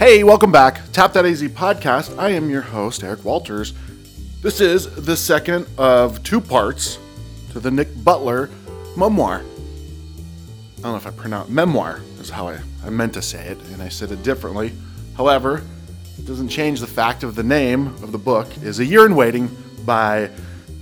Hey, welcome back. Tap That AZ podcast. I am your host, Eric Walters. This is the second of two parts to the Nick Butler memoir. I don't know if I pronounce memoir is how I, I meant to say it, and I said it differently. However, it doesn't change the fact of the name of the book is A Year in Waiting by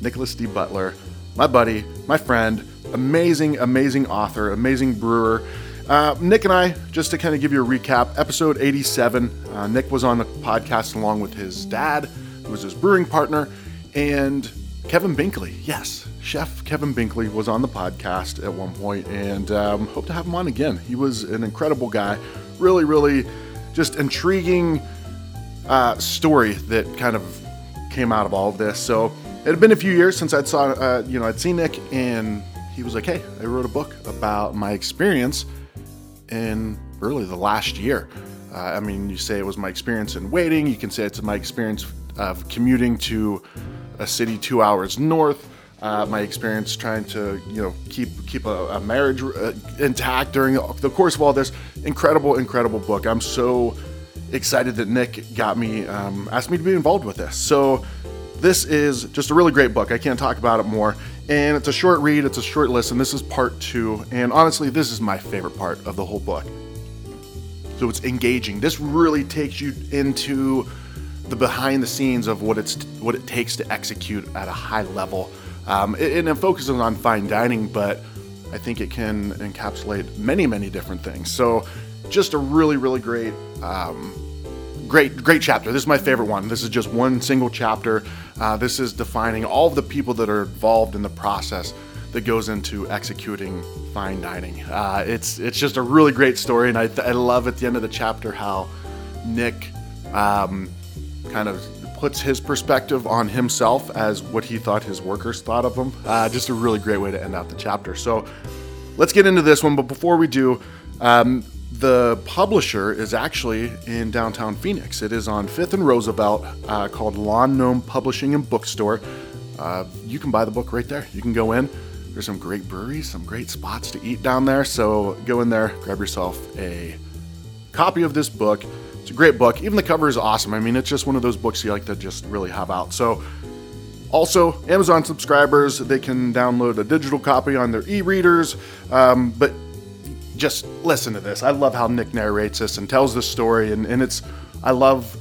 Nicholas D. Butler, my buddy, my friend, amazing, amazing author, amazing brewer. Uh, Nick and I, just to kind of give you a recap, episode 87, uh, Nick was on the podcast along with his dad, who was his brewing partner, and Kevin Binkley. Yes, Chef Kevin Binkley was on the podcast at one point, and um, hope to have him on again. He was an incredible guy, really, really just intriguing uh, story that kind of came out of all of this. So it had been a few years since I'd saw, uh, you know, I'd seen Nick, and he was like, "Hey, I wrote a book about my experience." In really the last year. Uh, I mean, you say it was my experience in waiting. You can say it's my experience of commuting to a city two hours north. Uh, my experience trying to, you know, keep keep a, a marriage uh, intact during the course of all this. Incredible, incredible book. I'm so excited that Nick got me, um, asked me to be involved with this. So this is just a really great book. I can't talk about it more. And it's a short read, it's a short listen. This is part two. And honestly, this is my favorite part of the whole book. So it's engaging. This really takes you into the behind the scenes of what it's what it takes to execute at a high level. Um, and it focuses on fine dining, but I think it can encapsulate many, many different things. So just a really, really great um, great, great chapter. This is my favorite one. This is just one single chapter. Uh, this is defining all of the people that are involved in the process that goes into executing fine dining. Uh, it's it's just a really great story, and I, I love at the end of the chapter how Nick um, kind of puts his perspective on himself as what he thought his workers thought of him. Uh, just a really great way to end out the chapter. So let's get into this one, but before we do. Um, the publisher is actually in downtown Phoenix. It is on 5th and Roosevelt uh, called Lawn Gnome Publishing and Bookstore. Uh, you can buy the book right there. You can go in. There's some great breweries, some great spots to eat down there. So go in there, grab yourself a copy of this book. It's a great book. Even the cover is awesome. I mean, it's just one of those books you like to just really have out. So also, Amazon subscribers, they can download a digital copy on their e readers. Um, but just listen to this. I love how Nick narrates this and tells the story, and, and it's I love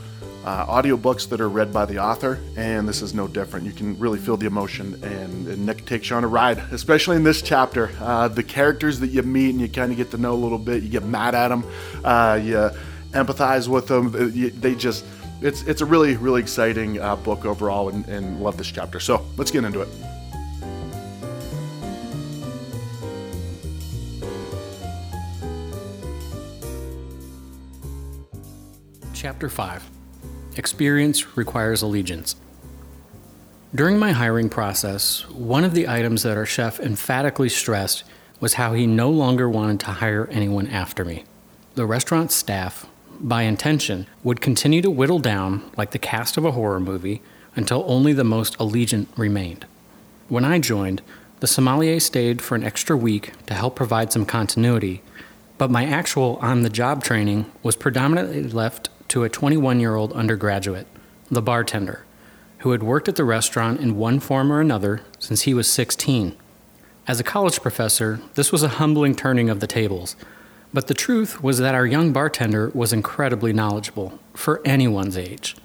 uh, audiobooks that are read by the author, and this is no different. You can really feel the emotion, and, and Nick takes you on a ride, especially in this chapter. Uh, the characters that you meet and you kind of get to know a little bit, you get mad at them, uh, you empathize with them. Uh, they just, it's, it's a really, really exciting uh, book overall, and, and love this chapter. So let's get into it. Chapter 5 Experience Requires Allegiance. During my hiring process, one of the items that our chef emphatically stressed was how he no longer wanted to hire anyone after me. The restaurant staff, by intention, would continue to whittle down like the cast of a horror movie until only the most allegiant remained. When I joined, the sommelier stayed for an extra week to help provide some continuity, but my actual on the job training was predominantly left to a 21 year old undergraduate, the bartender, who had worked at the restaurant in one form or another since he was 16. As a college professor, this was a humbling turning of the tables, but the truth was that our young bartender was incredibly knowledgeable for anyone's age.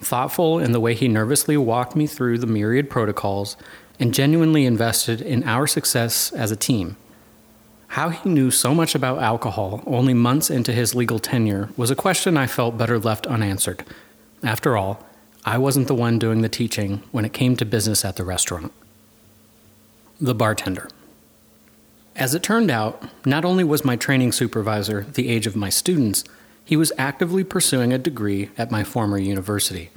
Thoughtful in the way he nervously walked me through the myriad protocols and genuinely invested in our success as a team. How he knew so much about alcohol only months into his legal tenure was a question I felt better left unanswered. After all, I wasn't the one doing the teaching when it came to business at the restaurant. The bartender. As it turned out, not only was my training supervisor the age of my students, he was actively pursuing a degree at my former university.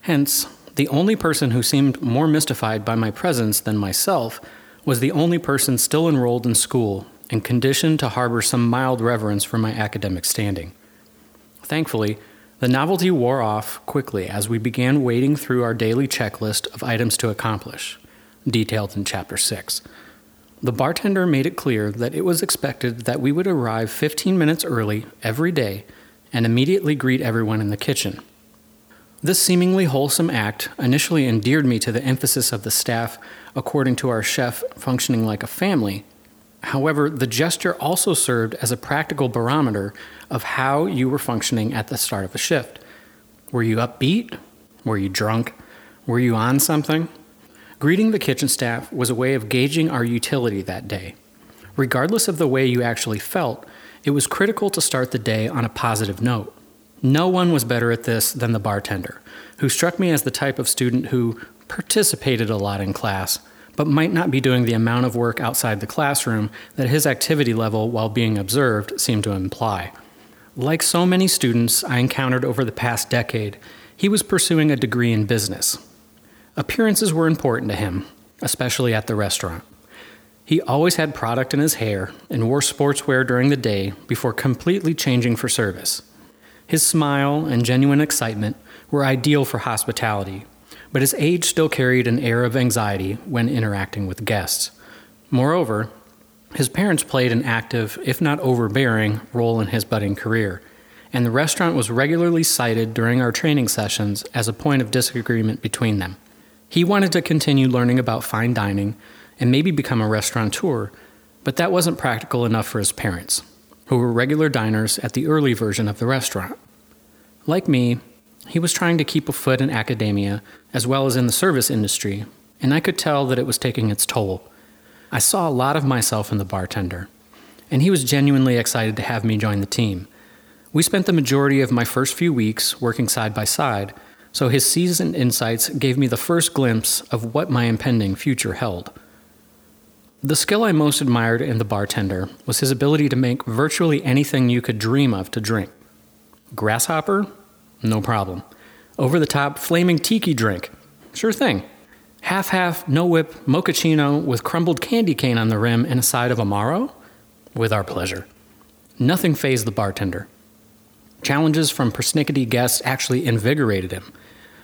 Hence, the only person who seemed more mystified by my presence than myself was the only person still enrolled in school and conditioned to harbor some mild reverence for my academic standing. Thankfully, the novelty wore off quickly as we began wading through our daily checklist of items to accomplish, detailed in Chapter 6. The bartender made it clear that it was expected that we would arrive 15 minutes early every day and immediately greet everyone in the kitchen. This seemingly wholesome act initially endeared me to the emphasis of the staff according to our chef functioning like a family. However, the gesture also served as a practical barometer of how you were functioning at the start of a shift. Were you upbeat? Were you drunk? Were you on something? Greeting the kitchen staff was a way of gauging our utility that day. Regardless of the way you actually felt, it was critical to start the day on a positive note. No one was better at this than the bartender, who struck me as the type of student who participated a lot in class, but might not be doing the amount of work outside the classroom that his activity level while being observed seemed to imply. Like so many students I encountered over the past decade, he was pursuing a degree in business. Appearances were important to him, especially at the restaurant. He always had product in his hair and wore sportswear during the day before completely changing for service. His smile and genuine excitement were ideal for hospitality, but his age still carried an air of anxiety when interacting with guests. Moreover, his parents played an active, if not overbearing, role in his budding career, and the restaurant was regularly cited during our training sessions as a point of disagreement between them. He wanted to continue learning about fine dining and maybe become a restaurateur, but that wasn't practical enough for his parents who were regular diners at the early version of the restaurant. Like me, he was trying to keep a foot in academia as well as in the service industry, and I could tell that it was taking its toll. I saw a lot of myself in the bartender, and he was genuinely excited to have me join the team. We spent the majority of my first few weeks working side by side, so his seasoned insights gave me the first glimpse of what my impending future held. The skill I most admired in the bartender was his ability to make virtually anything you could dream of to drink. Grasshopper? No problem. Over the top flaming tiki drink? Sure thing. Half half, no whip, mochaccino with crumbled candy cane on the rim and a side of Amaro? With our pleasure. Nothing fazed the bartender. Challenges from persnickety guests actually invigorated him.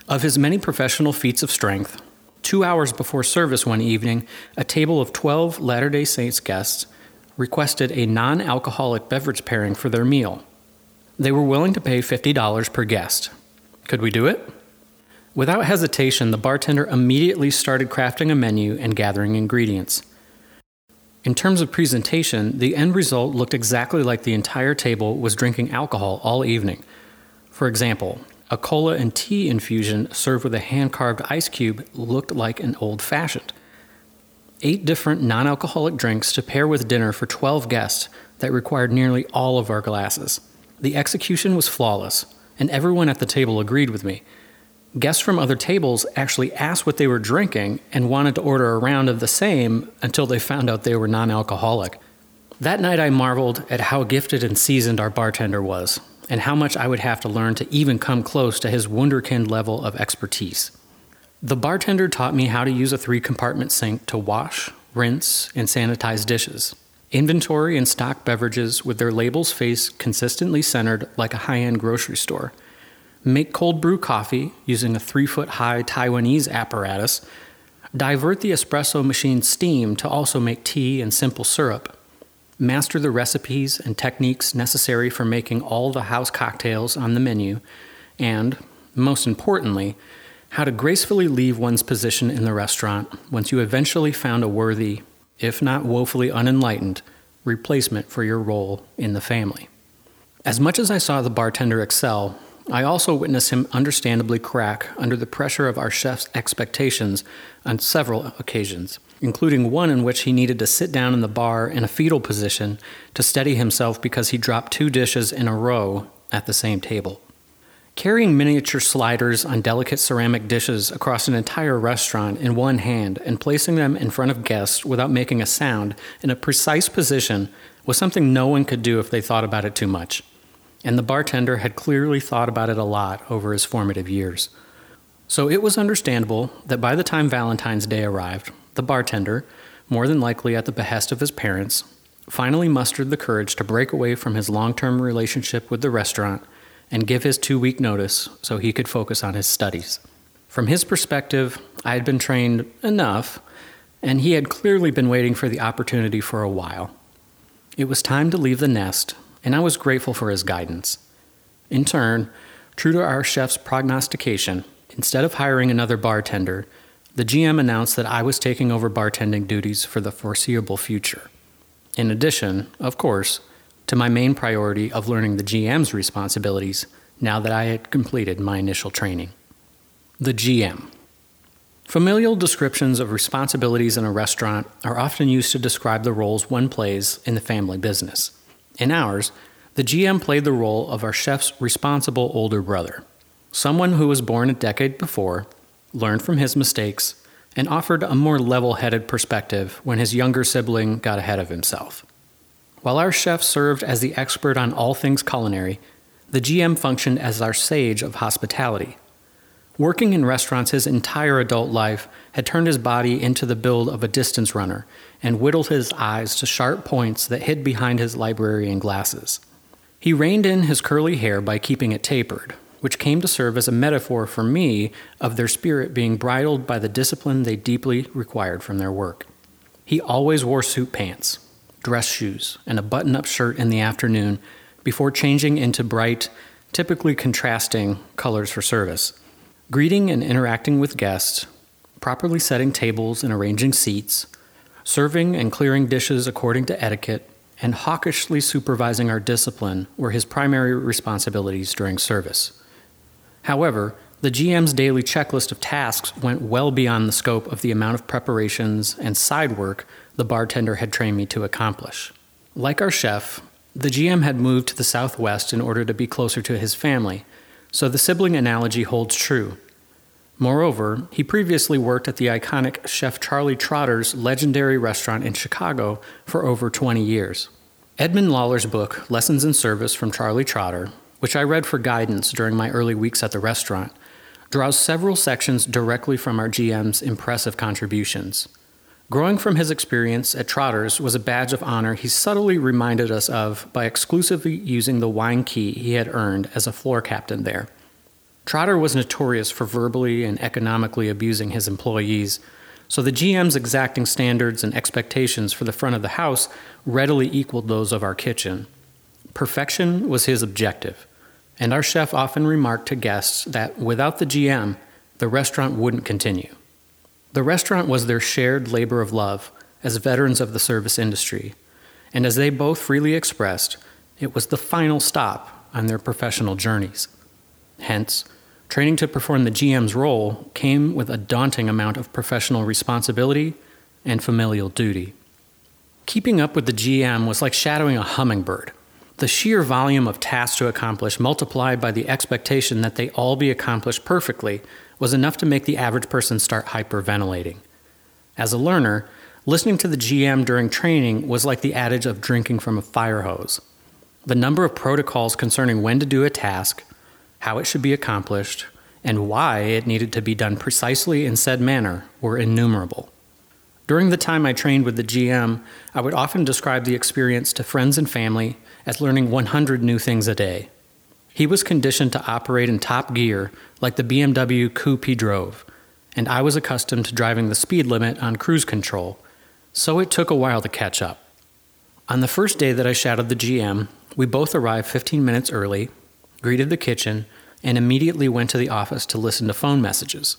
Of his many professional feats of strength, Two hours before service one evening, a table of 12 Latter day Saints guests requested a non alcoholic beverage pairing for their meal. They were willing to pay $50 per guest. Could we do it? Without hesitation, the bartender immediately started crafting a menu and gathering ingredients. In terms of presentation, the end result looked exactly like the entire table was drinking alcohol all evening. For example, a cola and tea infusion served with a hand carved ice cube looked like an old fashioned. Eight different non alcoholic drinks to pair with dinner for 12 guests that required nearly all of our glasses. The execution was flawless, and everyone at the table agreed with me. Guests from other tables actually asked what they were drinking and wanted to order a round of the same until they found out they were non alcoholic. That night I marveled at how gifted and seasoned our bartender was and how much I would have to learn to even come close to his wunderkind level of expertise. The bartender taught me how to use a three compartment sink to wash, rinse, and sanitize dishes. Inventory and stock beverages with their labels face consistently centered like a high end grocery store. Make cold brew coffee using a three foot high Taiwanese apparatus. Divert the espresso machine's steam to also make tea and simple syrup master the recipes and techniques necessary for making all the house cocktails on the menu, and, most importantly, how to gracefully leave one's position in the restaurant once you eventually found a worthy, if not woefully unenlightened, replacement for your role in the family. As much as I saw the bartender excel, I also witnessed him understandably crack under the pressure of our chef's expectations on several occasions including one in which he needed to sit down in the bar in a fetal position to steady himself because he dropped two dishes in a row at the same table. Carrying miniature sliders on delicate ceramic dishes across an entire restaurant in one hand and placing them in front of guests without making a sound in a precise position was something no one could do if they thought about it too much. And the bartender had clearly thought about it a lot over his formative years. So it was understandable that by the time Valentine's Day arrived, the bartender, more than likely at the behest of his parents, finally mustered the courage to break away from his long term relationship with the restaurant and give his two week notice so he could focus on his studies. From his perspective, I had been trained enough, and he had clearly been waiting for the opportunity for a while. It was time to leave the nest, and I was grateful for his guidance. In turn, true to our chef's prognostication, instead of hiring another bartender, the GM announced that I was taking over bartending duties for the foreseeable future. In addition, of course, to my main priority of learning the GM's responsibilities now that I had completed my initial training. The GM. Familial descriptions of responsibilities in a restaurant are often used to describe the roles one plays in the family business. In ours, the GM played the role of our chef's responsible older brother, someone who was born a decade before, learned from his mistakes, and offered a more level headed perspective when his younger sibling got ahead of himself. While our chef served as the expert on all things culinary, the GM functioned as our sage of hospitality. Working in restaurants his entire adult life had turned his body into the build of a distance runner and whittled his eyes to sharp points that hid behind his librarian glasses. He reined in his curly hair by keeping it tapered, which came to serve as a metaphor for me of their spirit being bridled by the discipline they deeply required from their work. He always wore suit pants, dress shoes, and a button up shirt in the afternoon before changing into bright, typically contrasting colors for service. Greeting and interacting with guests, properly setting tables and arranging seats, serving and clearing dishes according to etiquette, and hawkishly supervising our discipline were his primary responsibilities during service. However, the GM's daily checklist of tasks went well beyond the scope of the amount of preparations and side work the bartender had trained me to accomplish. Like our chef, the GM had moved to the Southwest in order to be closer to his family, so the sibling analogy holds true. Moreover, he previously worked at the iconic Chef Charlie Trotter's legendary restaurant in Chicago for over 20 years. Edmund Lawler's book, Lessons in Service from Charlie Trotter, which I read for guidance during my early weeks at the restaurant, draws several sections directly from our GM's impressive contributions. Growing from his experience at Trotter's was a badge of honor he subtly reminded us of by exclusively using the wine key he had earned as a floor captain there. Trotter was notorious for verbally and economically abusing his employees, so the GM's exacting standards and expectations for the front of the house readily equaled those of our kitchen. Perfection was his objective, and our chef often remarked to guests that without the GM, the restaurant wouldn't continue. The restaurant was their shared labor of love as veterans of the service industry, and as they both freely expressed, it was the final stop on their professional journeys. Hence, training to perform the GM's role came with a daunting amount of professional responsibility and familial duty. Keeping up with the GM was like shadowing a hummingbird. The sheer volume of tasks to accomplish, multiplied by the expectation that they all be accomplished perfectly, was enough to make the average person start hyperventilating. As a learner, listening to the GM during training was like the adage of drinking from a fire hose. The number of protocols concerning when to do a task, how it should be accomplished, and why it needed to be done precisely in said manner were innumerable. During the time I trained with the GM, I would often describe the experience to friends and family as learning 100 new things a day. He was conditioned to operate in top gear like the BMW coupe he drove, and I was accustomed to driving the speed limit on cruise control, so it took a while to catch up. On the first day that I shadowed the GM, we both arrived 15 minutes early, greeted the kitchen, and immediately went to the office to listen to phone messages.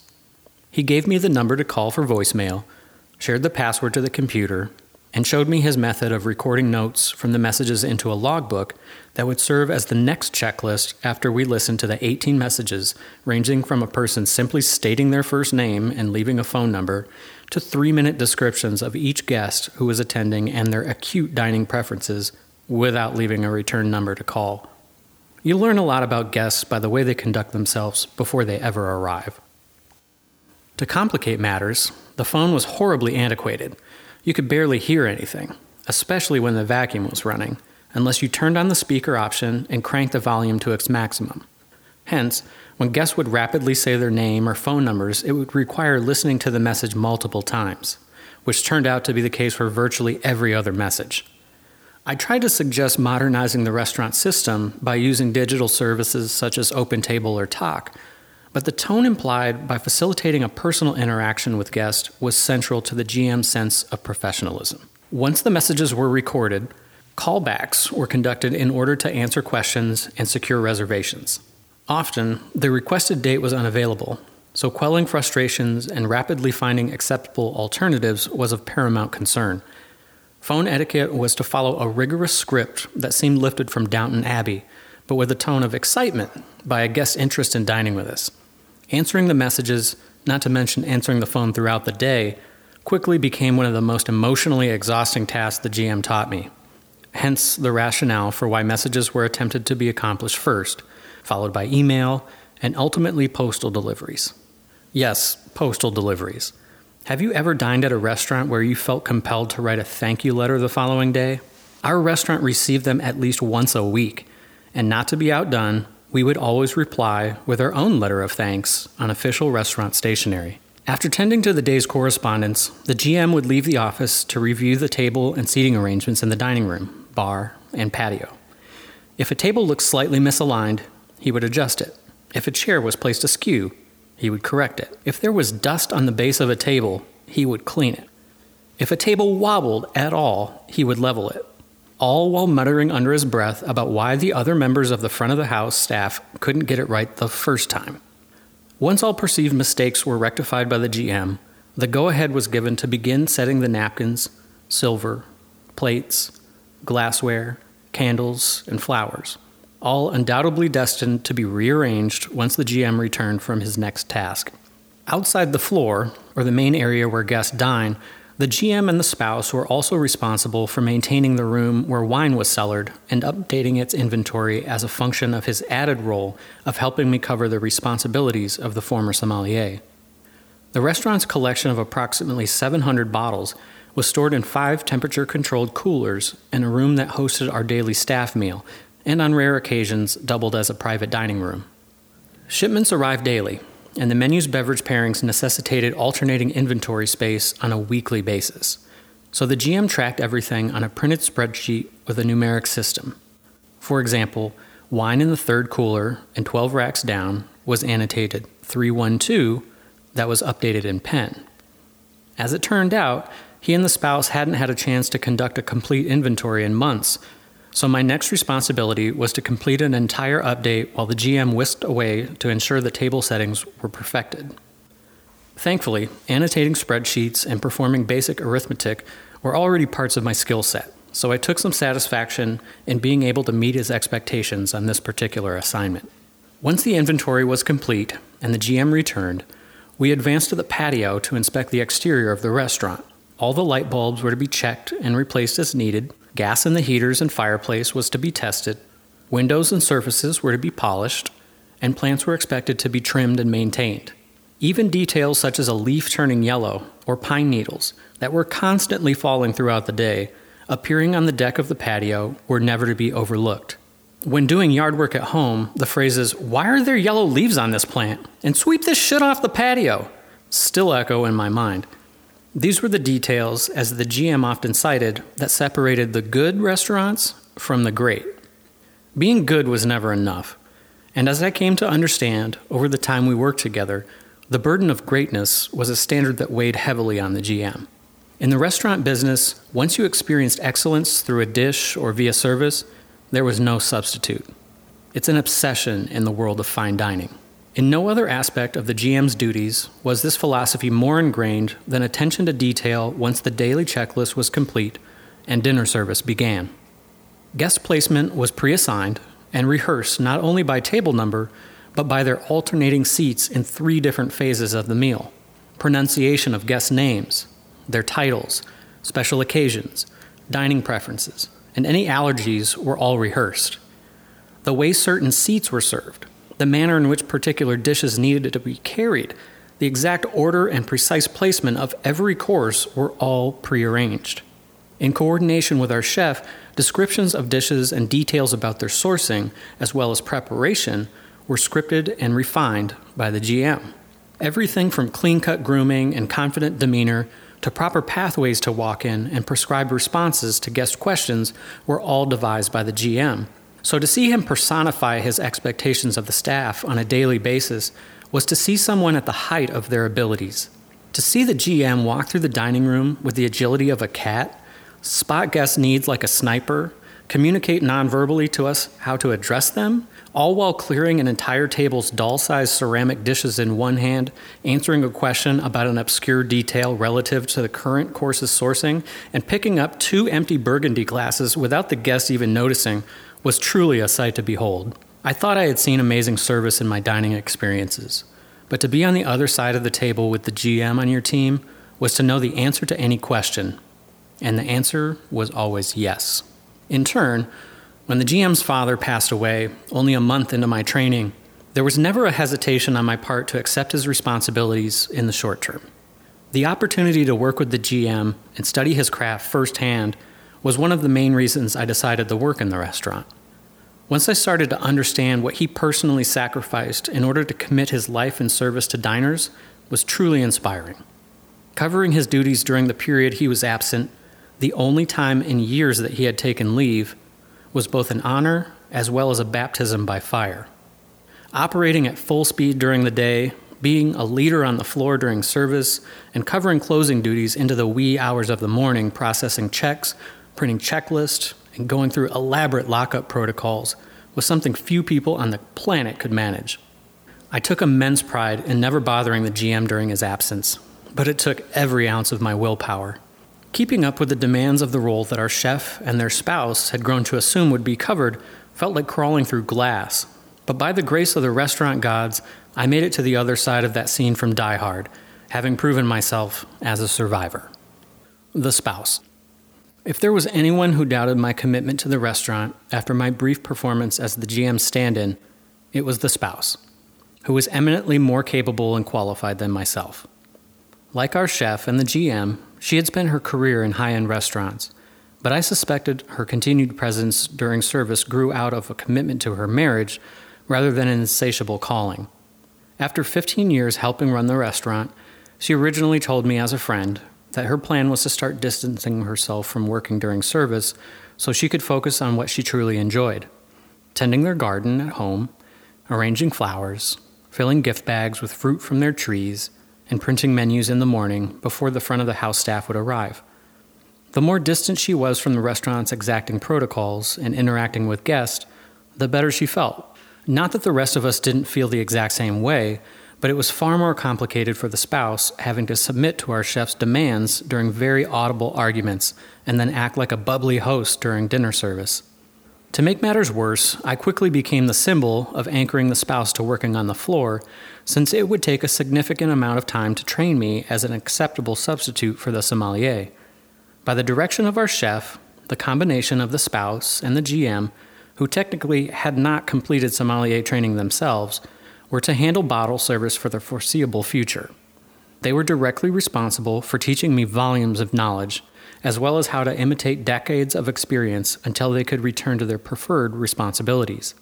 He gave me the number to call for voicemail, shared the password to the computer, and showed me his method of recording notes from the messages into a logbook that would serve as the next checklist after we listened to the 18 messages, ranging from a person simply stating their first name and leaving a phone number to three minute descriptions of each guest who was attending and their acute dining preferences without leaving a return number to call. You learn a lot about guests by the way they conduct themselves before they ever arrive. To complicate matters, the phone was horribly antiquated. You could barely hear anything, especially when the vacuum was running, unless you turned on the speaker option and cranked the volume to its maximum. Hence, when guests would rapidly say their name or phone numbers, it would require listening to the message multiple times, which turned out to be the case for virtually every other message. I tried to suggest modernizing the restaurant system by using digital services such as OpenTable or Tock, but the tone implied by facilitating a personal interaction with guests was central to the GM's sense of professionalism. Once the messages were recorded, Callbacks were conducted in order to answer questions and secure reservations. Often, the requested date was unavailable, so quelling frustrations and rapidly finding acceptable alternatives was of paramount concern. Phone etiquette was to follow a rigorous script that seemed lifted from Downton Abbey, but with a tone of excitement by a guest's interest in dining with us. Answering the messages, not to mention answering the phone throughout the day, quickly became one of the most emotionally exhausting tasks the GM taught me. Hence the rationale for why messages were attempted to be accomplished first, followed by email, and ultimately postal deliveries. Yes, postal deliveries. Have you ever dined at a restaurant where you felt compelled to write a thank you letter the following day? Our restaurant received them at least once a week, and not to be outdone, we would always reply with our own letter of thanks on official restaurant stationery. After tending to the day's correspondence, the GM would leave the office to review the table and seating arrangements in the dining room, bar, and patio. If a table looked slightly misaligned, he would adjust it. If a chair was placed askew, he would correct it. If there was dust on the base of a table, he would clean it. If a table wobbled at all, he would level it, all while muttering under his breath about why the other members of the front of the house staff couldn't get it right the first time. Once all perceived mistakes were rectified by the GM, the go ahead was given to begin setting the napkins, silver, plates, glassware, candles, and flowers all undoubtedly destined to be rearranged once the GM returned from his next task. Outside the floor, or the main area where guests dine, the GM and the spouse were also responsible for maintaining the room where wine was cellared and updating its inventory as a function of his added role of helping me cover the responsibilities of the former sommelier. The restaurant's collection of approximately 700 bottles was stored in five temperature controlled coolers in a room that hosted our daily staff meal and on rare occasions doubled as a private dining room. Shipments arrived daily, and the menu's beverage pairings necessitated alternating inventory space on a weekly basis. So the GM tracked everything on a printed spreadsheet with a numeric system. For example, wine in the third cooler and 12 racks down was annotated 312 that was updated in pen. As it turned out, he and the spouse hadn't had a chance to conduct a complete inventory in months, so my next responsibility was to complete an entire update while the GM whisked away to ensure the table settings were perfected. Thankfully, annotating spreadsheets and performing basic arithmetic were already parts of my skill set, so I took some satisfaction in being able to meet his expectations on this particular assignment. Once the inventory was complete and the GM returned, we advanced to the patio to inspect the exterior of the restaurant. All the light bulbs were to be checked and replaced as needed, Gas in the heaters and fireplace was to be tested, windows and surfaces were to be polished, and plants were expected to be trimmed and maintained. Even details such as a leaf turning yellow or pine needles that were constantly falling throughout the day, appearing on the deck of the patio, were never to be overlooked. When doing yard work at home, the phrases, Why are there yellow leaves on this plant? and sweep this shit off the patio, still echo in my mind. These were the details, as the GM often cited, that separated the good restaurants from the great. Being good was never enough, and as I came to understand over the time we worked together, the burden of greatness was a standard that weighed heavily on the GM. In the restaurant business, once you experienced excellence through a dish or via service, there was no substitute. It's an obsession in the world of fine dining. In no other aspect of the GM's duties was this philosophy more ingrained than attention to detail once the daily checklist was complete and dinner service began. Guest placement was pre assigned and rehearsed not only by table number, but by their alternating seats in three different phases of the meal pronunciation of guest names, their titles, special occasions, dining preferences, and any allergies were all rehearsed. The way certain seats were served, the manner in which particular dishes needed to be carried, the exact order and precise placement of every course were all prearranged. In coordination with our chef, descriptions of dishes and details about their sourcing, as well as preparation, were scripted and refined by the GM. Everything from clean cut grooming and confident demeanor to proper pathways to walk in and prescribed responses to guest questions were all devised by the GM so to see him personify his expectations of the staff on a daily basis was to see someone at the height of their abilities. To see the GM walk through the dining room with the agility of a cat, spot guest needs like a sniper, communicate nonverbally to us how to address them, all while clearing an entire table's doll sized ceramic dishes in one hand, answering a question about an obscure detail relative to the current course's sourcing, and picking up two empty burgundy glasses without the guests even noticing was truly a sight to behold. I thought I had seen amazing service in my dining experiences, but to be on the other side of the table with the GM on your team was to know the answer to any question, and the answer was always yes. In turn, when the GM's father passed away, only a month into my training, there was never a hesitation on my part to accept his responsibilities in the short term. The opportunity to work with the GM and study his craft firsthand was one of the main reasons I decided to work in the restaurant. Once I started to understand what he personally sacrificed in order to commit his life and service to diners was truly inspiring. Covering his duties during the period he was absent, the only time in years that he had taken leave, was both an honor as well as a baptism by fire. Operating at full speed during the day, being a leader on the floor during service, and covering closing duties into the wee hours of the morning, processing checks, printing checklists, and going through elaborate lockup protocols was something few people on the planet could manage. I took immense pride in never bothering the GM during his absence, but it took every ounce of my willpower. Keeping up with the demands of the role that our chef and their spouse had grown to assume would be covered felt like crawling through glass. But by the grace of the restaurant gods, I made it to the other side of that scene from Die Hard, having proven myself as a survivor. The spouse. If there was anyone who doubted my commitment to the restaurant after my brief performance as the GM stand in, it was the spouse, who was eminently more capable and qualified than myself. Like our chef and the GM, she had spent her career in high end restaurants, but I suspected her continued presence during service grew out of a commitment to her marriage rather than an insatiable calling. After 15 years helping run the restaurant, she originally told me as a friend that her plan was to start distancing herself from working during service so she could focus on what she truly enjoyed tending their garden at home, arranging flowers, filling gift bags with fruit from their trees, and printing menus in the morning before the front of the house staff would arrive. The more distant she was from the restaurant's exacting protocols and interacting with guests, the better she felt. Not that the rest of us didn't feel the exact same way, but it was far more complicated for the spouse having to submit to our chef's demands during very audible arguments and then act like a bubbly host during dinner service. To make matters worse, I quickly became the symbol of anchoring the spouse to working on the floor, since it would take a significant amount of time to train me as an acceptable substitute for the sommelier. By the direction of our chef, the combination of the spouse and the GM, who technically had not completed sommelier training themselves, were to handle bottle service for the foreseeable future. They were directly responsible for teaching me volumes of knowledge as well as how to imitate decades of experience until they could return to their preferred responsibilities.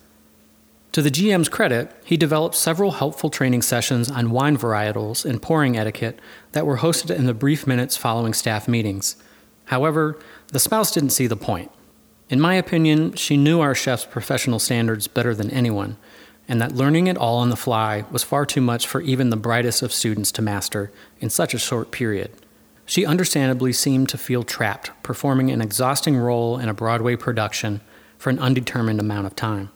To the GM's credit, he developed several helpful training sessions on wine varietals and pouring etiquette that were hosted in the brief minutes following staff meetings. However, the spouse didn't see the point. In my opinion, she knew our chef's professional standards better than anyone, and that learning it all on the fly was far too much for even the brightest of students to master in such a short period. She understandably seemed to feel trapped, performing an exhausting role in a Broadway production for an undetermined amount of time.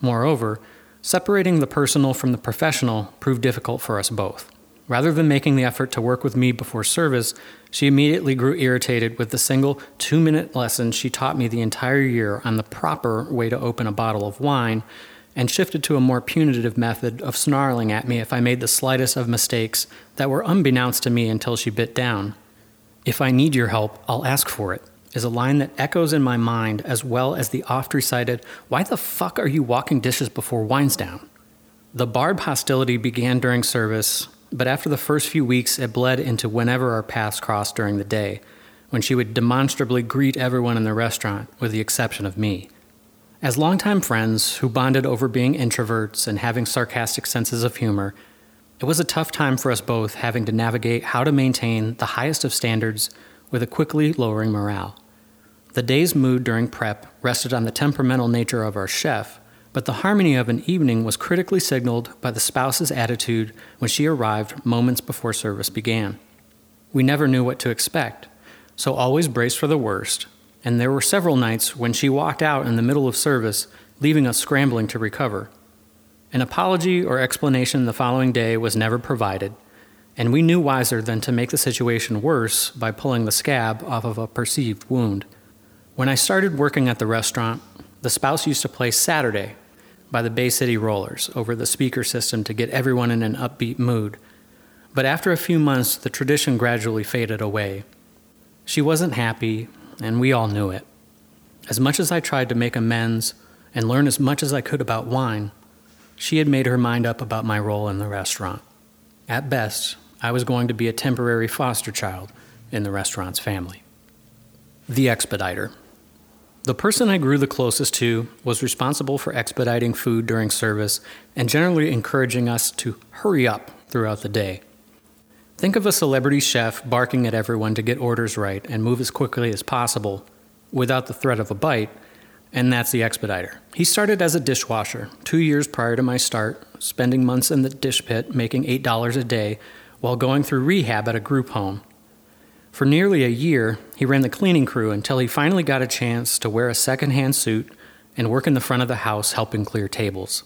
Moreover, separating the personal from the professional proved difficult for us both. Rather than making the effort to work with me before service, she immediately grew irritated with the single two minute lesson she taught me the entire year on the proper way to open a bottle of wine and shifted to a more punitive method of snarling at me if I made the slightest of mistakes that were unbeknownst to me until she bit down. If I need your help, I'll ask for it, is a line that echoes in my mind as well as the oft recited, Why the fuck are you walking dishes before wine's down? The barb hostility began during service, but after the first few weeks, it bled into whenever our paths crossed during the day, when she would demonstrably greet everyone in the restaurant, with the exception of me. As longtime friends who bonded over being introverts and having sarcastic senses of humor, it was a tough time for us both having to navigate how to maintain the highest of standards with a quickly lowering morale. The day's mood during prep rested on the temperamental nature of our chef, but the harmony of an evening was critically signaled by the spouse's attitude when she arrived moments before service began. We never knew what to expect, so always braced for the worst and there were several nights when she walked out in the middle of service, leaving us scrambling to recover. An apology or explanation the following day was never provided, and we knew wiser than to make the situation worse by pulling the scab off of a perceived wound. When I started working at the restaurant, the spouse used to play Saturday by the Bay City Rollers over the speaker system to get everyone in an upbeat mood. But after a few months, the tradition gradually faded away. She wasn't happy, and we all knew it. As much as I tried to make amends and learn as much as I could about wine, she had made her mind up about my role in the restaurant. At best, I was going to be a temporary foster child in the restaurant's family. The Expediter. The person I grew the closest to was responsible for expediting food during service and generally encouraging us to hurry up throughout the day. Think of a celebrity chef barking at everyone to get orders right and move as quickly as possible without the threat of a bite, and that's the expediter. He started as a dishwasher two years prior to my start, spending months in the dish pit making $8 a day while going through rehab at a group home for nearly a year, he ran the cleaning crew until he finally got a chance to wear a second-hand suit and work in the front of the house helping clear tables.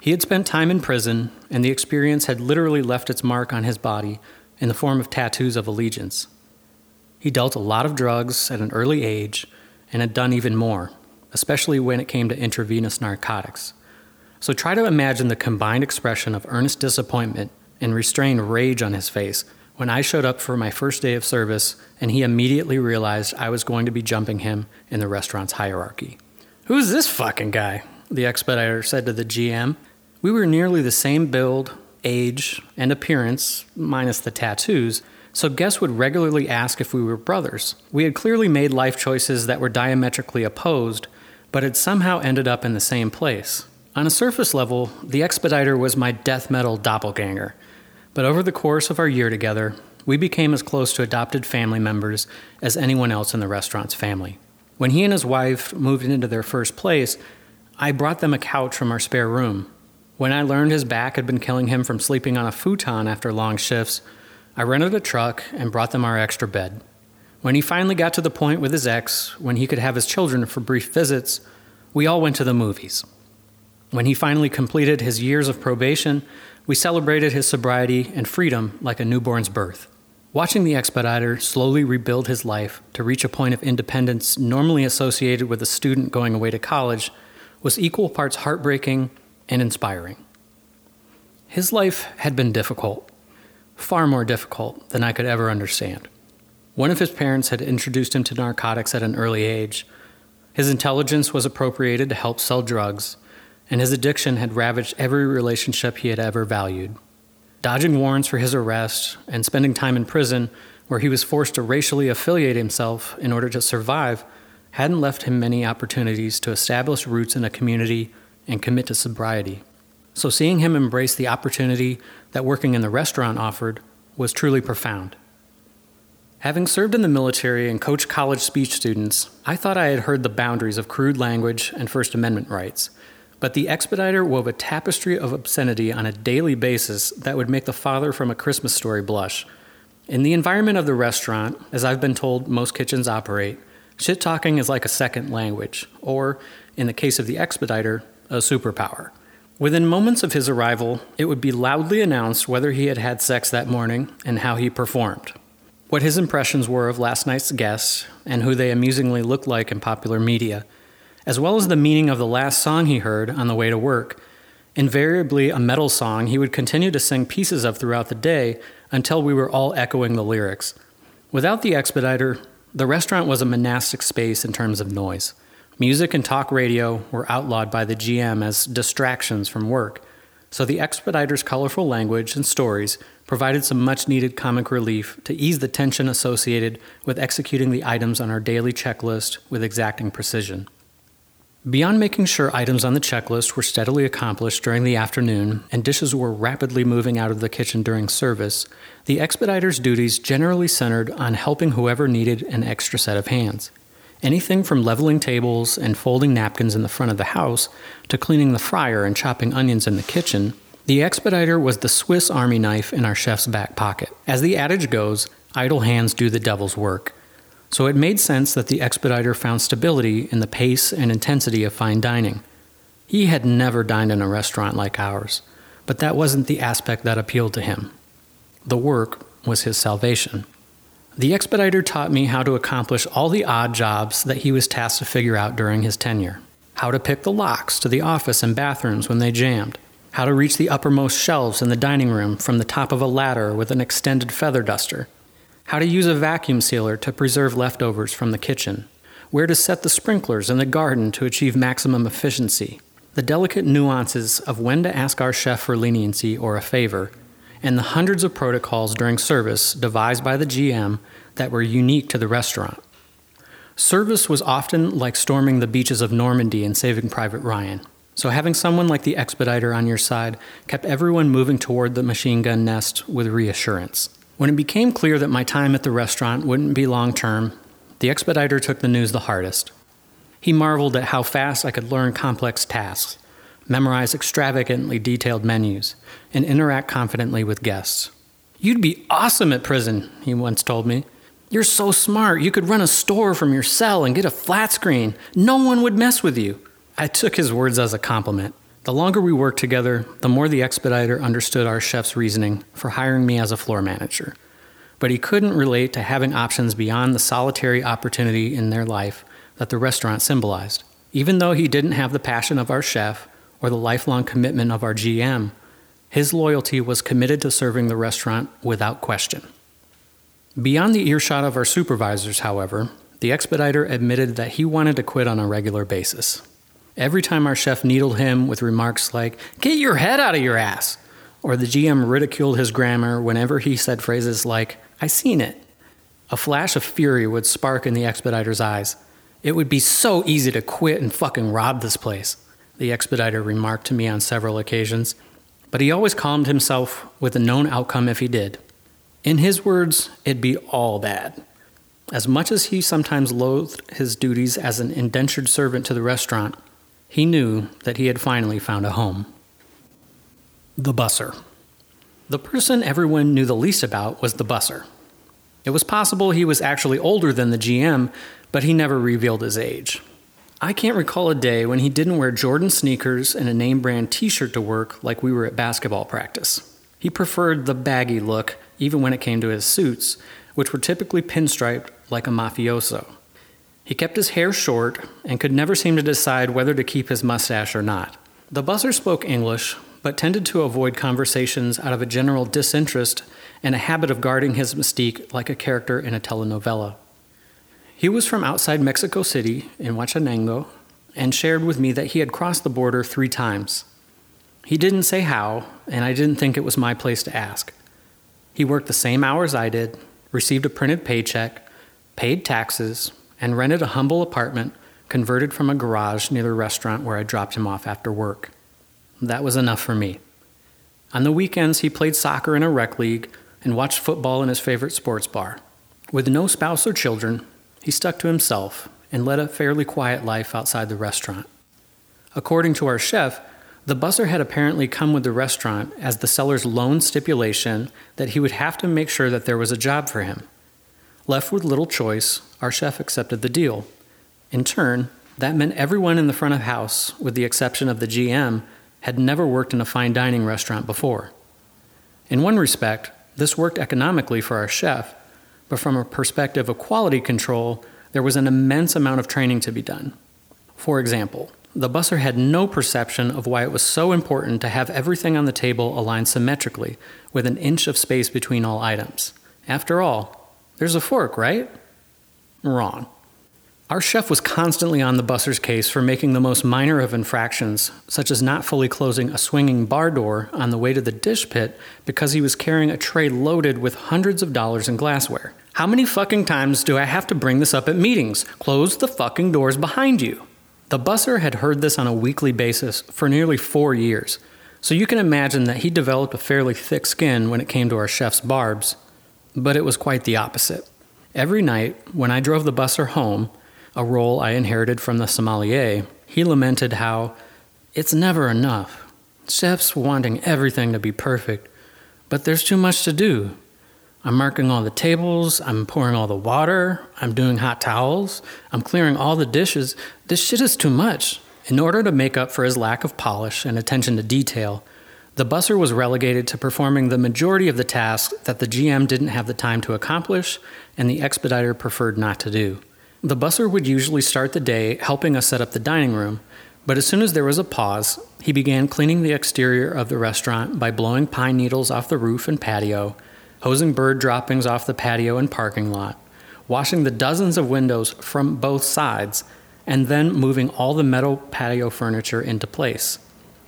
He had spent time in prison, and the experience had literally left its mark on his body in the form of tattoos of allegiance. He dealt a lot of drugs at an early age and had done even more, especially when it came to intravenous narcotics. So try to imagine the combined expression of earnest disappointment and restrained rage on his face when I showed up for my first day of service, and he immediately realized I was going to be jumping him in the restaurant's hierarchy. Who's this fucking guy? The expediter said to the GM. We were nearly the same build, age, and appearance, minus the tattoos, so guests would regularly ask if we were brothers. We had clearly made life choices that were diametrically opposed, but had somehow ended up in the same place. On a surface level, the expediter was my death metal doppelganger but over the course of our year together, we became as close to adopted family members as anyone else in the restaurant's family. When he and his wife moved into their first place, I brought them a couch from our spare room. When I learned his back had been killing him from sleeping on a futon after long shifts, I rented a truck and brought them our extra bed. When he finally got to the point with his ex, when he could have his children for brief visits, we all went to the movies. When he finally completed his years of probation, we celebrated his sobriety and freedom like a newborn's birth. Watching the expediter slowly rebuild his life to reach a point of independence normally associated with a student going away to college was equal parts heartbreaking and inspiring. His life had been difficult, far more difficult than I could ever understand. One of his parents had introduced him to narcotics at an early age. His intelligence was appropriated to help sell drugs, and his addiction had ravaged every relationship he had ever valued. Dodging warrants for his arrest and spending time in prison, where he was forced to racially affiliate himself in order to survive, hadn't left him many opportunities to establish roots in a community and commit to sobriety. So, seeing him embrace the opportunity that working in the restaurant offered was truly profound. Having served in the military and coached college speech students, I thought I had heard the boundaries of crude language and First Amendment rights but the expediter wove a tapestry of obscenity on a daily basis that would make the father from a Christmas story blush. In the environment of the restaurant, as I've been told most kitchens operate, shit talking is like a second language, or, in the case of the expediter, a superpower. Within moments of his arrival, it would be loudly announced whether he had had sex that morning and how he performed, what his impressions were of last night's guests, and who they amusingly looked like in popular media as well as the meaning of the last song he heard on the way to work. Invariably a metal song he would continue to sing pieces of throughout the day until we were all echoing the lyrics. Without the expediter, the restaurant was a monastic space in terms of noise. Music and talk radio were outlawed by the GM as distractions from work, so the expediter's colorful language and stories provided some much needed comic relief to ease the tension associated with executing the items on our daily checklist with exacting precision. Beyond making sure items on the checklist were steadily accomplished during the afternoon and dishes were rapidly moving out of the kitchen during service, the expediter's duties generally centered on helping whoever needed an extra set of hands. Anything from leveling tables and folding napkins in the front of the house to cleaning the fryer and chopping onions in the kitchen, the expediter was the Swiss army knife in our chef's back pocket. As the adage goes, idle hands do the devil's work. so it made sense that the expediter found stability in the pace and intensity of fine dining. He had never dined in a restaurant like ours, but that wasn't the aspect that appealed to him. The work was his salvation. The expediter taught me how to accomplish all the odd jobs that he was tasked to figure out during his tenure. How to pick the locks to the office and bathrooms when they jammed, how to reach the uppermost shelves in the dining room from the top of a ladder with an extended feather duster, how to use a vacuum sealer to preserve leftovers from the kitchen, where to set the sprinklers in the garden to achieve maximum efficiency, the delicate nuances of when to ask our chef for leniency or a favor, and the hundreds of protocols during service devised by the GM that were unique to the restaurant. Service was often like storming the beaches of Normandy and Saving Private Ryan. So, having someone like the expediter on your side kept everyone moving toward the machine gun nest with reassurance. When it became clear that my time at the restaurant wouldn't be long term, the expediter took the news the hardest. He marveled at how fast I could learn complex tasks, memorize extravagantly detailed menus, and interact confidently with guests. You'd be awesome at prison, he once told me. You're so smart, you could run a store from your cell and get a flat screen. No one would mess with you. I took his words as a compliment. The longer we worked together, the more the expediter understood our chef's reasoning for hiring me as a floor manager. But he couldn't relate to having options beyond the solitary opportunity in their life that the restaurant symbolized. Even though he didn't have the passion of our chef or the lifelong commitment of our GM, his loyalty was committed to serving the restaurant without question. Beyond the earshot of our supervisors, however, the expediter admitted that he wanted to quit on a regular basis. Every time our chef needled him with remarks like, Get your head out of your ass! Or the GM ridiculed his grammar whenever he said phrases like, I seen it. A flash of fury would spark in the expediter's eyes. It would be so easy to quit and fucking rob this place, the expediter remarked to me on several occasions. But he always calmed himself with a known outcome if he did. In his words, it'd be all bad. As much as he sometimes loathed his duties as an indentured servant to the restaurant, he knew that he had finally found a home. The busser. The person everyone knew the least about was the busser. It was possible he was actually older than the GM, but he never revealed his age. I can't recall a day when he didn't wear Jordan sneakers and a name brand t shirt to work like we were at basketball practice. He preferred the baggy look, even when it came to his suits, which were typically pinstriped like a mafioso. He kept his hair short and could never seem to decide whether to keep his mustache or not. The busser spoke English, but tended to avoid conversations out of a general disinterest and a habit of guarding his mystique like a character in a telenovela. He was from outside Mexico City in Huauchinango and shared with me that he had crossed the border three times. He didn't say how, and I didn't think it was my place to ask. He worked the same hours I did, received a printed paycheck, paid taxes, and rented a humble apartment converted from a garage near the restaurant where I dropped him off after work. That was enough for me. On the weekends, he played soccer in a rec league and watched football in his favorite sports bar. With no spouse or children, he stuck to himself and led a fairly quiet life outside the restaurant. According to our chef, the busser had apparently come with the restaurant as the seller's loan stipulation that he would have to make sure that there was a job for him. Left with little choice, our chef accepted the deal. In turn, that meant everyone in the front of house, with the exception of the GM, had never worked in a fine dining restaurant before. In one respect, this worked economically for our chef, but from a perspective of quality control, there was an immense amount of training to be done. For example, the busser had no perception of why it was so important to have everything on the table aligned symmetrically, with an inch of space between all items. After all, there's a fork, right? Wrong. Our chef was constantly on the busser's case for making the most minor of infractions, such as not fully closing a swinging bar door on the way to the dish pit because he was carrying a tray loaded with hundreds of dollars in glassware. How many fucking times do I have to bring this up at meetings? Close the fucking doors behind you. The busser had heard this on a weekly basis for nearly four years, so you can imagine that he developed a fairly thick skin when it came to our chef's barbs. But it was quite the opposite. Every night, when I drove the busser home, a role I inherited from the sommelier, he lamented how it's never enough. Chefs wanting everything to be perfect, but there's too much to do. I'm marking all the tables, I'm pouring all the water, I'm doing hot towels, I'm clearing all the dishes. This shit is too much. In order to make up for his lack of polish and attention to detail, the busser was relegated to performing the majority of the tasks that the GM didn't have the time to accomplish and the expediter preferred not to do. The busser would usually start the day helping us set up the dining room, but as soon as there was a pause, he began cleaning the exterior of the restaurant by blowing pine needles off the roof and patio hosing bird droppings off the patio and parking lot, washing the dozens of windows from both sides, and then moving all the metal patio furniture into place.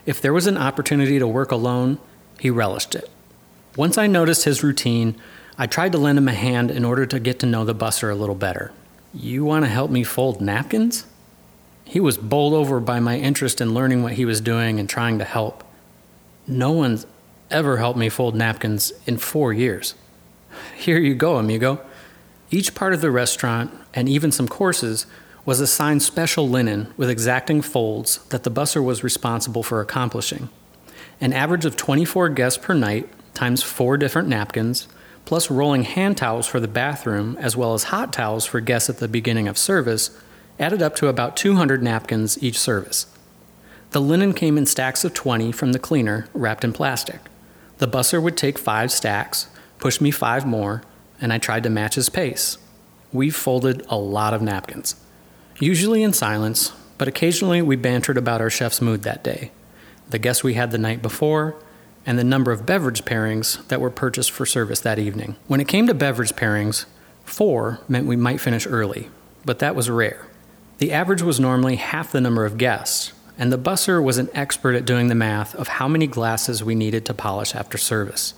If there was an opportunity to work alone, he relished it. Once I noticed his routine, I tried to lend him a hand in order to get to know the busser a little better. You want to help me fold napkins? He was bowled over by my interest in learning what he was doing and trying to help. No one's ever helped me fold napkins in four years. Here you go, amigo. Each part of the restaurant, and even some courses, was assigned special linen with exacting folds that the busser was responsible for accomplishing. An average of 24 guests per night, times four different napkins, plus rolling hand towels for the bathroom, as well as hot towels for guests at the beginning of service, added up to about 200 napkins each service. The linen came in stacks of 20 from the cleaner, wrapped in plastic. The busser would take five stacks, push me five more, and I tried to match his pace. We folded a lot of napkins, usually in silence, but occasionally we bantered about our chef's mood that day, the guests we had the night before, and the number of beverage pairings that were purchased for service that evening. When it came to beverage pairings, four meant we might finish early, but that was rare. The average was normally half the number of guests, and the busser was an expert at doing the math of how many glasses we needed to polish after service.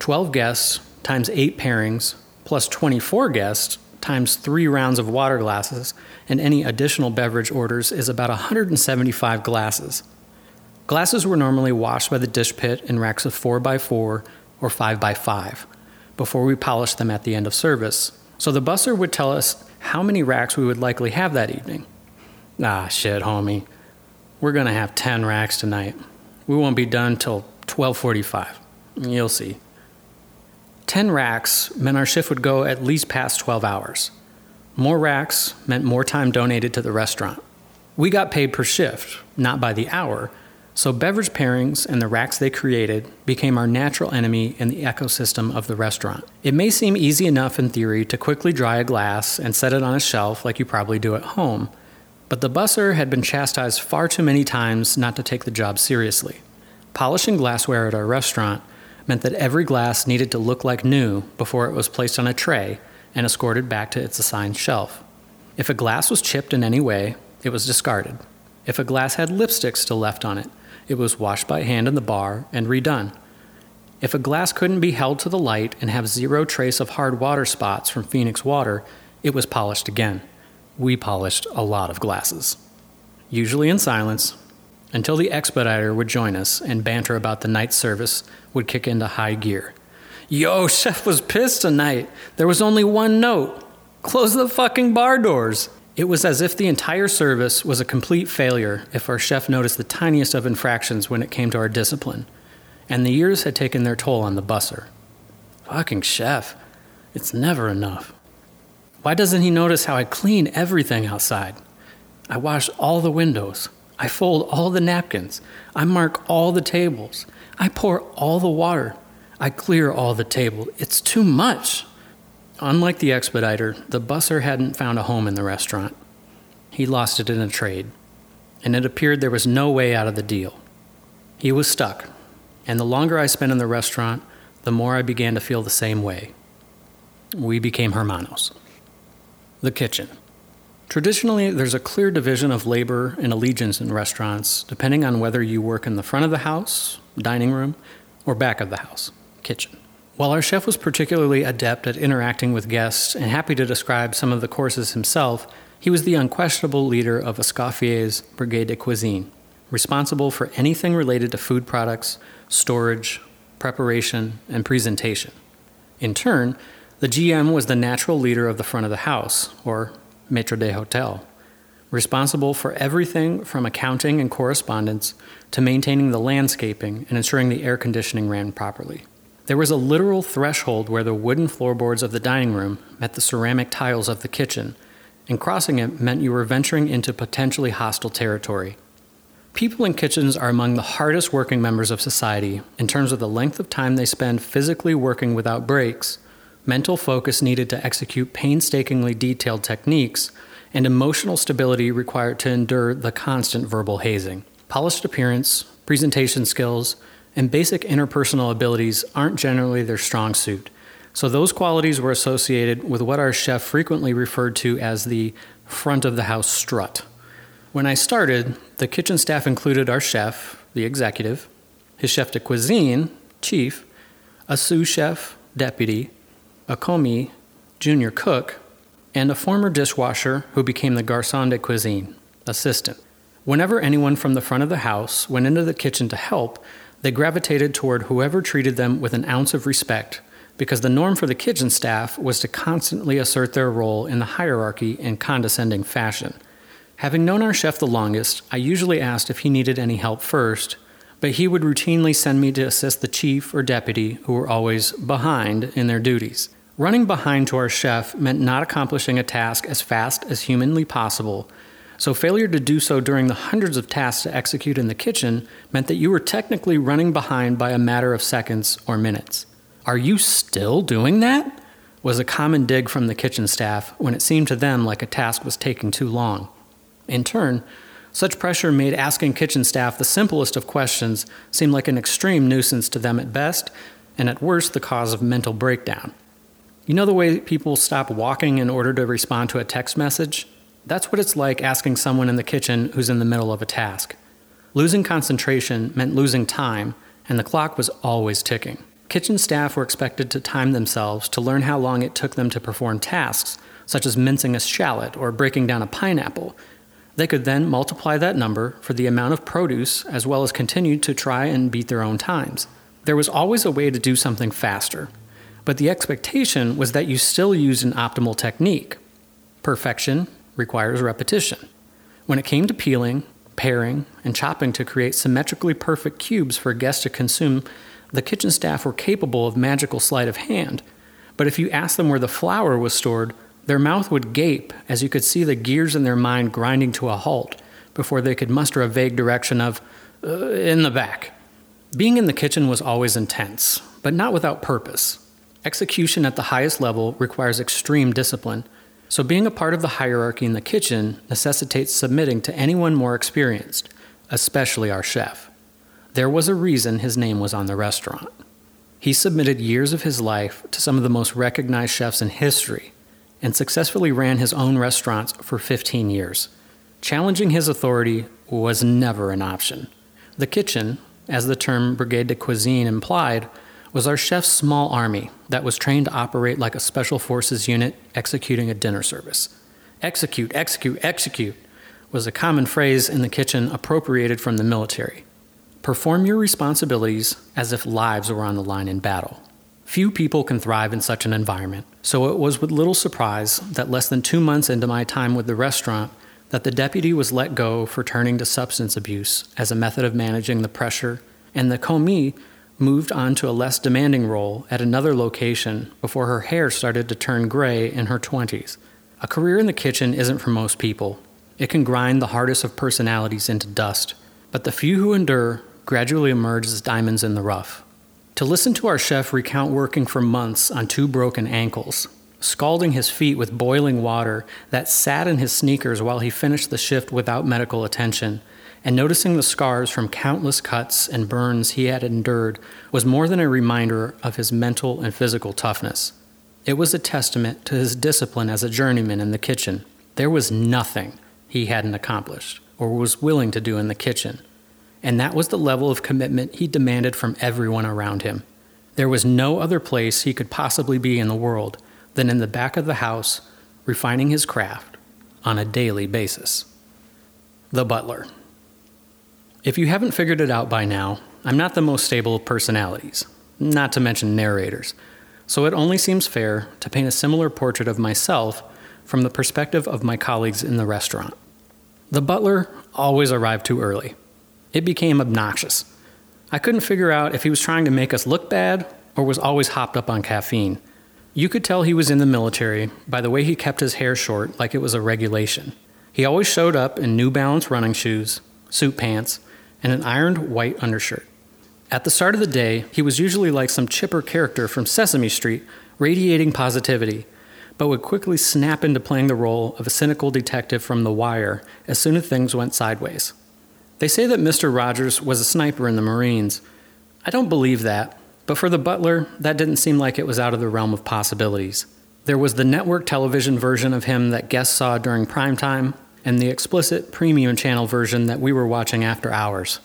12 guests times 8 pairings plus 24 guests times 3 rounds of water glasses and any additional beverage orders is about 175 glasses. Glasses were normally washed by the dish pit in racks of 4x4 or 5x5 before we polished them at the end of service. So the busser would tell us how many racks we would likely have that evening. Ah, shit, homie. We're going to have 10 racks tonight. We won't be done till 12:45. You'll see. 10 racks meant our shift would go at least past 12 hours. More racks meant more time donated to the restaurant. We got paid per shift, not by the hour, so beverage pairings and the racks they created became our natural enemy in the ecosystem of the restaurant. It may seem easy enough in theory to quickly dry a glass and set it on a shelf like you probably do at home, but the busser had been chastised far too many times not to take the job seriously. Polishing glassware at our restaurant meant that every glass needed to look like new before it was placed on a tray and escorted back to its assigned shelf. If a glass was chipped in any way, it was discarded. If a glass had lipstick still left on it, it was washed by hand in the bar and redone. If a glass couldn't be held to the light and have zero trace of hard water spots from Phoenix water, it was polished again we polished a lot of glasses, usually in silence, until the expediter would join us and banter about the night service would kick into high gear. Yo, chef was pissed tonight. There was only one note close the fucking bar doors. It was as if the entire service was a complete failure if our chef noticed the tiniest of infractions when it came to our discipline. And the years had taken their toll on the busser. Fucking chef. It's never enough. Why doesn't he notice how I clean everything outside? I wash all the windows. I fold all the napkins. I mark all the tables. I pour all the water. I clear all the table. It's too much. Unlike the expediter, the busser hadn't found a home in the restaurant. He lost it in a trade, and it appeared there was no way out of the deal. He was stuck, and the longer I spent in the restaurant, the more I began to feel the same way. We became hermanos. The kitchen. Traditionally, there's a clear division of labor and allegiance in restaurants, depending on whether you work in the front of the house, dining room, or back of the house, kitchen. While our chef was particularly adept at interacting with guests and happy to describe some of the courses himself, he was the unquestionable leader of Escoffier's Brigade de Cuisine, responsible for anything related to food products, storage, preparation, and presentation. In turn, the GM was the natural leader of the front of the house, or maître d'hôtel, responsible for everything from accounting and correspondence to maintaining the landscaping and ensuring the air conditioning ran properly. There was a literal threshold where the wooden floorboards of the dining room met the ceramic tiles of the kitchen, and crossing it meant you were venturing into potentially hostile territory. People in kitchens are among the hardest working members of society in terms of the length of time they spend physically working without breaks, mental focus needed to execute painstakingly detailed techniques, and emotional stability required to endure the constant verbal hazing. Polished appearance, presentation skills, and basic interpersonal abilities aren't generally their strong suit. So, those qualities were associated with what our chef frequently referred to as the front of the house strut. When I started, the kitchen staff included our chef, the executive, his chef de cuisine, chief, a sous chef, deputy, a commis, junior cook, and a former dishwasher who became the garçon de cuisine, assistant. Whenever anyone from the front of the house went into the kitchen to help, they gravitated toward whoever treated them with an ounce of respect, because the norm for the kitchen staff was to constantly assert their role in the hierarchy in condescending fashion. Having known our chef the longest, I usually asked if he needed any help first, but he would routinely send me to assist the chief or deputy who were always behind in their duties. Running behind to our chef meant not accomplishing a task as fast as humanly possible, so failure to do so during the hundreds of tasks to execute in the kitchen meant that you were technically running behind by a matter of seconds or minutes. Are you still doing that? was a common dig from the kitchen staff when it seemed to them like a task was taking too long. In turn, such pressure made asking kitchen staff the simplest of questions seem like an extreme nuisance to them at best, and at worst, the cause of mental breakdown. You know the way people stop walking in order to respond to a text message? That's what it's like asking someone in the kitchen who's in the middle of a task. Losing concentration meant losing time, and the clock was always ticking. Kitchen staff were expected to time themselves to learn how long it took them to perform tasks, such as mincing a shallot or breaking down a pineapple, they could then multiply that number for the amount of produce as well as continue to try and beat their own times. There was always a way to do something faster, but the expectation was that you still used an optimal technique. Perfection requires repetition. When it came to peeling, paring, and chopping to create symmetrically perfect cubes for guests to consume, the kitchen staff were capable of magical sleight of hand. But if you asked them where the flour was stored, their mouth would gape as you could see the gears in their mind grinding to a halt before they could muster a vague direction of, uh, in the back. Being in the kitchen was always intense, but not without purpose. Execution at the highest level requires extreme discipline, so being a part of the hierarchy in the kitchen necessitates submitting to anyone more experienced, especially our chef. There was a reason his name was on the restaurant. He submitted years of his life to some of the most recognized chefs in history and successfully ran his own restaurants for 15 years. Challenging his authority was never an option. The kitchen, as the term Brigade de Cuisine implied, was our chef's small army that was trained to operate like a special forces unit executing a dinner service. Execute, execute, execute was a common phrase in the kitchen appropriated from the military. Perform your responsibilities as if lives were on the line in battle. Few people can thrive in such an environment, so it was with little surprise that less than two months into my time with the restaurant, that the deputy was let go for turning to substance abuse as a method of managing the pressure, and the commis moved on to a less demanding role at another location before her hair started to turn gray in her 20s. A career in the kitchen isn't for most people. It can grind the hardest of personalities into dust, but the few who endure gradually emerge as diamonds in the rough. To listen to our chef recount working for months on two broken ankles, scalding his feet with boiling water that sat in his sneakers while he finished the shift without medical attention, and noticing the scars from countless cuts and burns he had endured was more than a reminder of his mental and physical toughness. It was a testament to his discipline as a journeyman in the kitchen. There was nothing he hadn't accomplished or was willing to do in the kitchen and that was the level of commitment he demanded from everyone around him. There was no other place he could possibly be in the world than in the back of the house, refining his craft on a daily basis. The Butler. If you haven't figured it out by now, I'm not the most stable of personalities, not to mention narrators, so it only seems fair to paint a similar portrait of myself from the perspective of my colleagues in the restaurant. The butler always arrived too early. It became obnoxious. I couldn't figure out if he was trying to make us look bad or was always hopped up on caffeine. You could tell he was in the military by the way he kept his hair short like it was a regulation. He always showed up in New Balance running shoes, suit pants, and an ironed white undershirt. At the start of the day, he was usually like some chipper character from Sesame Street, radiating positivity, but would quickly snap into playing the role of a cynical detective from The Wire as soon as things went sideways. They say that Mr. Rogers was a sniper in the Marines. I don't believe that, but for the butler, that didn't seem like it was out of the realm of possibilities. There was the network television version of him that guests saw during prime time, and the explicit premium channel version that we were watching after hours.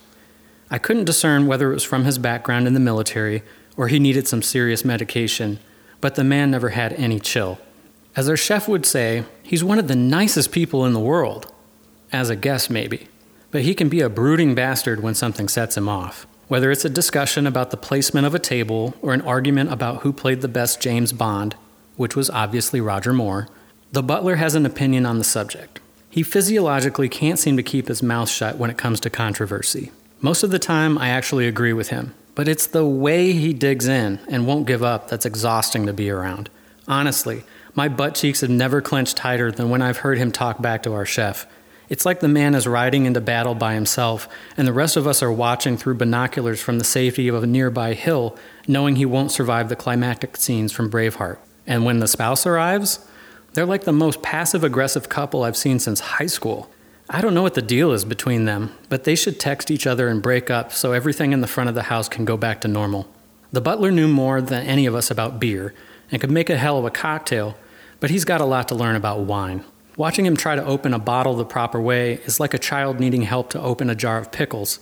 I couldn't discern whether it was from his background in the military or he needed some serious medication, but the man never had any chill. As our chef would say, he's one of the nicest people in the world. As a guest, maybe. But he can be a brooding bastard when something sets him off. Whether it's a discussion about the placement of a table or an argument about who played the best James Bond, which was obviously Roger Moore, the butler has an opinion on the subject. He physiologically can't seem to keep his mouth shut when it comes to controversy. Most of the time, I actually agree with him, but it's the way he digs in and won't give up that's exhausting to be around. Honestly, my butt cheeks have never clenched tighter than when I've heard him talk back to our chef. It's like the man is riding into battle by himself, and the rest of us are watching through binoculars from the safety of a nearby hill, knowing he won't survive the climactic scenes from Braveheart. And when the spouse arrives, they're like the most passive aggressive couple I've seen since high school. I don't know what the deal is between them, but they should text each other and break up so everything in the front of the house can go back to normal. The butler knew more than any of us about beer and could make a hell of a cocktail, but he's got a lot to learn about wine. Watching him try to open a bottle the proper way is like a child needing help to open a jar of pickles.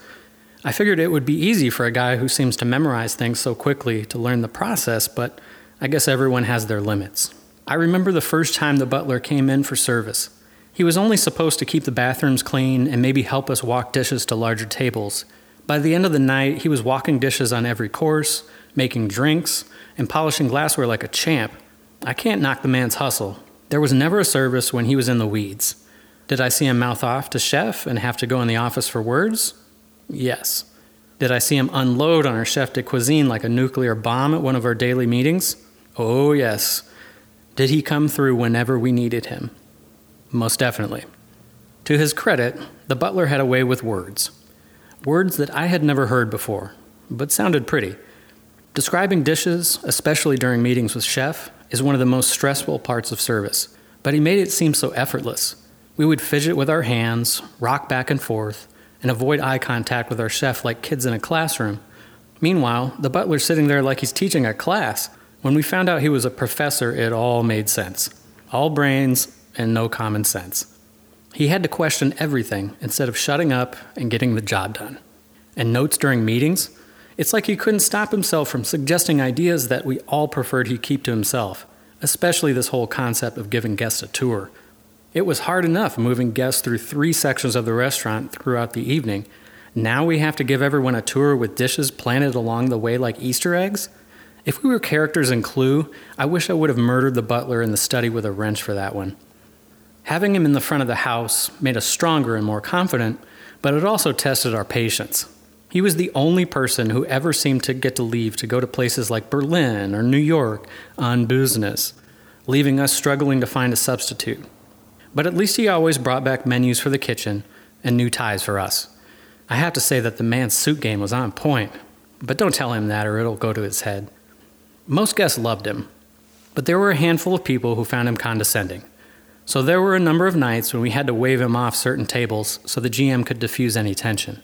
I figured it would be easy for a guy who seems to memorize things so quickly to learn the process, but I guess everyone has their limits. I remember the first time the butler came in for service. He was only supposed to keep the bathrooms clean and maybe help us walk dishes to larger tables. By the end of the night, he was walking dishes on every course, making drinks, and polishing glassware like a champ. I can't knock the man's hustle. There was never a service when he was in the weeds. Did I see him mouth off to chef and have to go in the office for words? Yes. Did I see him unload on our chef de cuisine like a nuclear bomb at one of our daily meetings? Oh, yes. Did he come through whenever we needed him? Most definitely. To his credit, the butler had a way with words. Words that I had never heard before, but sounded pretty. Describing dishes, especially during meetings with chef, is one of the most stressful parts of service, but he made it seem so effortless. We would fidget with our hands, rock back and forth, and avoid eye contact with our chef like kids in a classroom. Meanwhile, the butler's sitting there like he's teaching a class. When we found out he was a professor, it all made sense. All brains and no common sense. He had to question everything instead of shutting up and getting the job done. And notes during meetings? It's like he couldn't stop himself from suggesting ideas that we all preferred he keep to himself, especially this whole concept of giving guests a tour. It was hard enough moving guests through three sections of the restaurant throughout the evening. Now we have to give everyone a tour with dishes planted along the way like Easter eggs? If we were characters in Clue, I wish I would have murdered the butler in the study with a wrench for that one. Having him in the front of the house made us stronger and more confident, but it also tested our patience. He was the only person who ever seemed to get to leave to go to places like Berlin or New York on business, leaving us struggling to find a substitute. But at least he always brought back menus for the kitchen and new ties for us. I have to say that the man's suit game was on point, but don't tell him that or it'll go to his head. Most guests loved him, but there were a handful of people who found him condescending. So there were a number of nights when we had to wave him off certain tables so the GM could diffuse any tension.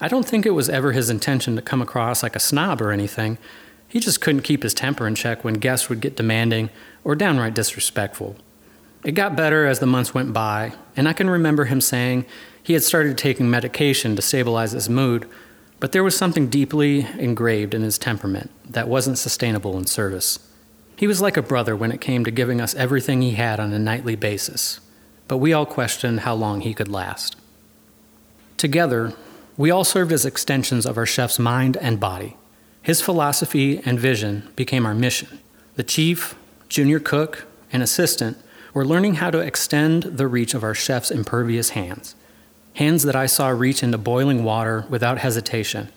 I don't think it was ever his intention to come across like a snob or anything. He just couldn't keep his temper in check when guests would get demanding or downright disrespectful. It got better as the months went by, and I can remember him saying he had started taking medication to stabilize his mood, but there was something deeply engraved in his temperament that wasn't sustainable in service. He was like a brother when it came to giving us everything he had on a nightly basis, but we all questioned how long he could last. Together, we all served as extensions of our chef's mind and body. His philosophy and vision became our mission. The chief, junior cook, and assistant were learning how to extend the reach of our chef's impervious hands. Hands that I saw reach into boiling water without hesitation,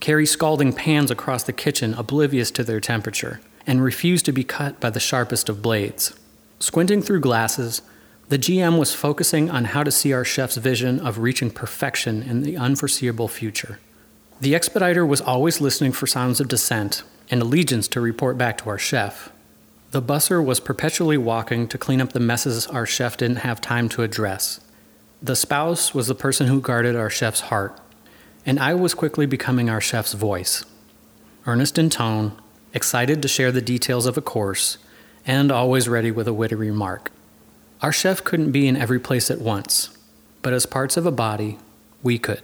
carry scalding pans across the kitchen oblivious to their temperature, and refuse to be cut by the sharpest of blades. Squinting through glasses, the GM was focusing on how to see our chef's vision of reaching perfection in the unforeseeable future. The expediter was always listening for sounds of dissent and allegiance to report back to our chef. The busser was perpetually walking to clean up the messes our chef didn't have time to address. The spouse was the person who guarded our chef's heart, and I was quickly becoming our chef's voice. Earnest in tone, excited to share the details of a course, and always ready with a witty remark. Our chef couldn't be in every place at once, but as parts of a body, we could.